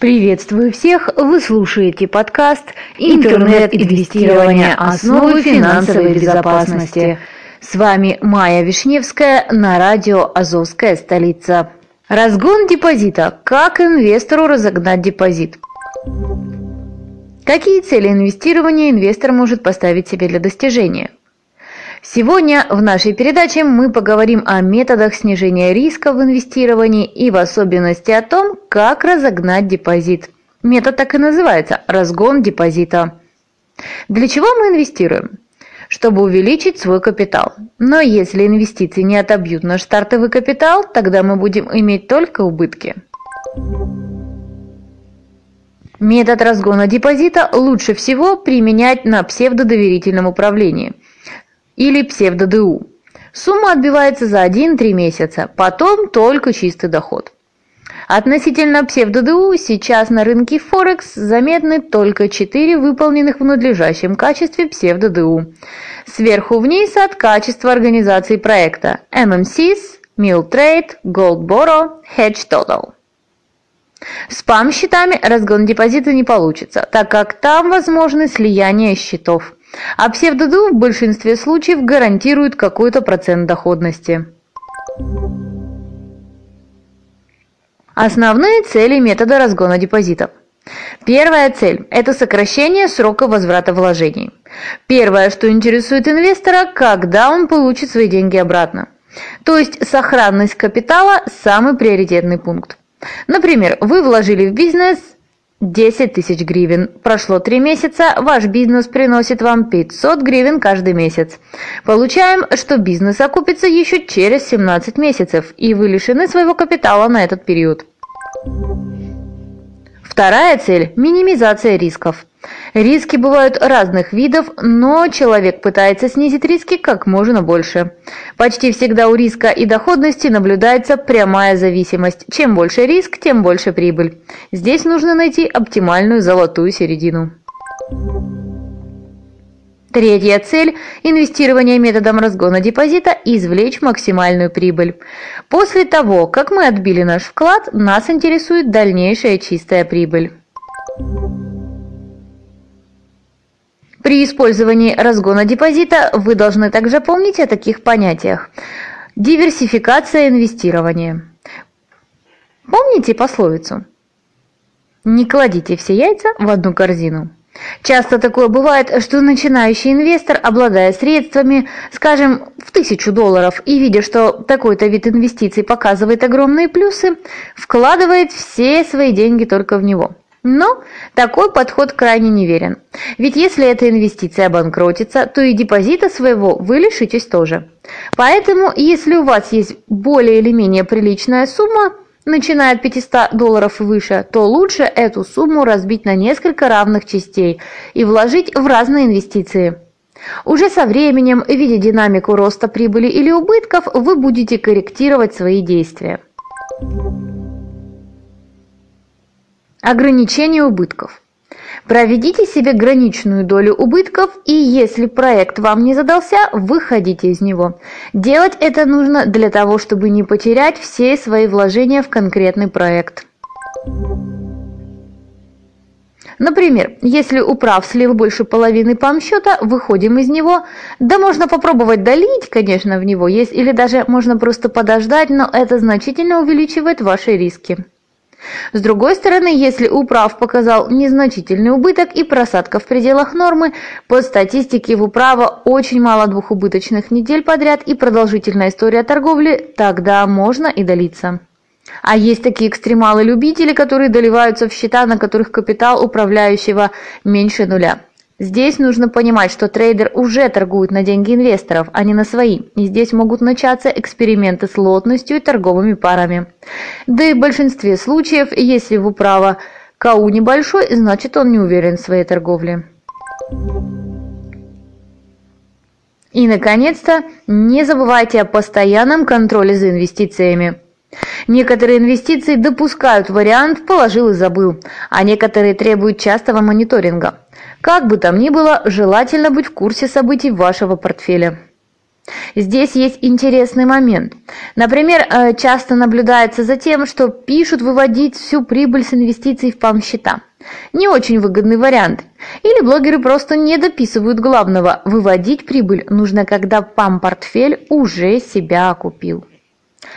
Приветствую всех! Вы слушаете подкаст «Интернет-инвестирование. Основы финансовой безопасности». С вами Майя Вишневская на радио «Азовская столица». Разгон депозита. Как инвестору разогнать депозит? Какие цели инвестирования инвестор может поставить себе для достижения? Сегодня в нашей передаче мы поговорим о методах снижения риска в инвестировании и в особенности о том, как разогнать депозит. Метод так и называется – разгон депозита. Для чего мы инвестируем? Чтобы увеличить свой капитал. Но если инвестиции не отобьют наш стартовый капитал, тогда мы будем иметь только убытки. Метод разгона депозита лучше всего применять на псевдодоверительном управлении – или псевдо-ДУ. Сумма отбивается за 1-3 месяца, потом только чистый доход. Относительно псевдо-ДУ сейчас на рынке Форекс заметны только 4 выполненных в надлежащем качестве псевдо-ДУ. Сверху вниз от качества организации проекта MMCs, Milltrade, Goldboro, Hedge Total. Спам-счетами разгон депозита не получится, так как там возможны слияния счетов. А псевдоду в большинстве случаев гарантирует какой-то процент доходности. Основные цели метода разгона депозитов. Первая цель – это сокращение срока возврата вложений. Первое, что интересует инвестора, когда он получит свои деньги обратно. То есть сохранность капитала – самый приоритетный пункт. Например, вы вложили в бизнес 10 тысяч гривен. Прошло 3 месяца, ваш бизнес приносит вам 500 гривен каждый месяц. Получаем, что бизнес окупится еще через 17 месяцев, и вы лишены своего капитала на этот период. Вторая цель – минимизация рисков. Риски бывают разных видов, но человек пытается снизить риски как можно больше. Почти всегда у риска и доходности наблюдается прямая зависимость. Чем больше риск, тем больше прибыль. Здесь нужно найти оптимальную золотую середину. Третья цель – инвестирование методом разгона депозита – извлечь максимальную прибыль. После того, как мы отбили наш вклад, нас интересует дальнейшая чистая прибыль. При использовании разгона депозита вы должны также помнить о таких понятиях. Диверсификация инвестирования. Помните пословицу? Не кладите все яйца в одну корзину. Часто такое бывает, что начинающий инвестор, обладая средствами, скажем, в тысячу долларов и видя, что такой-то вид инвестиций показывает огромные плюсы, вкладывает все свои деньги только в него. Но такой подход крайне неверен. Ведь если эта инвестиция обанкротится, то и депозита своего вы лишитесь тоже. Поэтому, если у вас есть более или менее приличная сумма, начиная от 500 долларов и выше, то лучше эту сумму разбить на несколько равных частей и вложить в разные инвестиции. Уже со временем, видя динамику роста прибыли или убытков, вы будете корректировать свои действия. Ограничение убытков. Проведите себе граничную долю убытков, и если проект вам не задался, выходите из него. Делать это нужно для того, чтобы не потерять все свои вложения в конкретный проект. Например, если управ слил больше половины пам-счета, выходим из него. Да можно попробовать долить, конечно, в него есть, или даже можно просто подождать, но это значительно увеличивает ваши риски. С другой стороны, если управ показал незначительный убыток и просадка в пределах нормы, по статистике в управа очень мало двух убыточных недель подряд и продолжительная история торговли, тогда можно и долиться. А есть такие экстремалы-любители, которые доливаются в счета, на которых капитал управляющего меньше нуля. Здесь нужно понимать, что трейдер уже торгует на деньги инвесторов, а не на свои. И здесь могут начаться эксперименты с лотностью и торговыми парами. Да и в большинстве случаев, если в управа КАУ небольшой, значит он не уверен в своей торговле. И, наконец-то, не забывайте о постоянном контроле за инвестициями. Некоторые инвестиции допускают вариант «положил и забыл», а некоторые требуют частого мониторинга. Как бы там ни было, желательно быть в курсе событий вашего портфеля. Здесь есть интересный момент. Например, э, часто наблюдается за тем, что пишут выводить всю прибыль с инвестиций в пам-счета. Не очень выгодный вариант. Или блогеры просто не дописывают главного. Выводить прибыль нужно, когда пам-портфель уже себя окупил.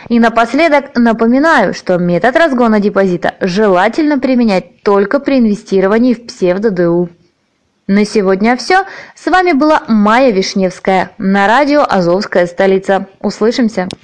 И напоследок напоминаю, что метод разгона депозита желательно применять только при инвестировании в псевдо-ДУ. На сегодня все. С вами была Майя Вишневская на радио «Азовская столица». Услышимся!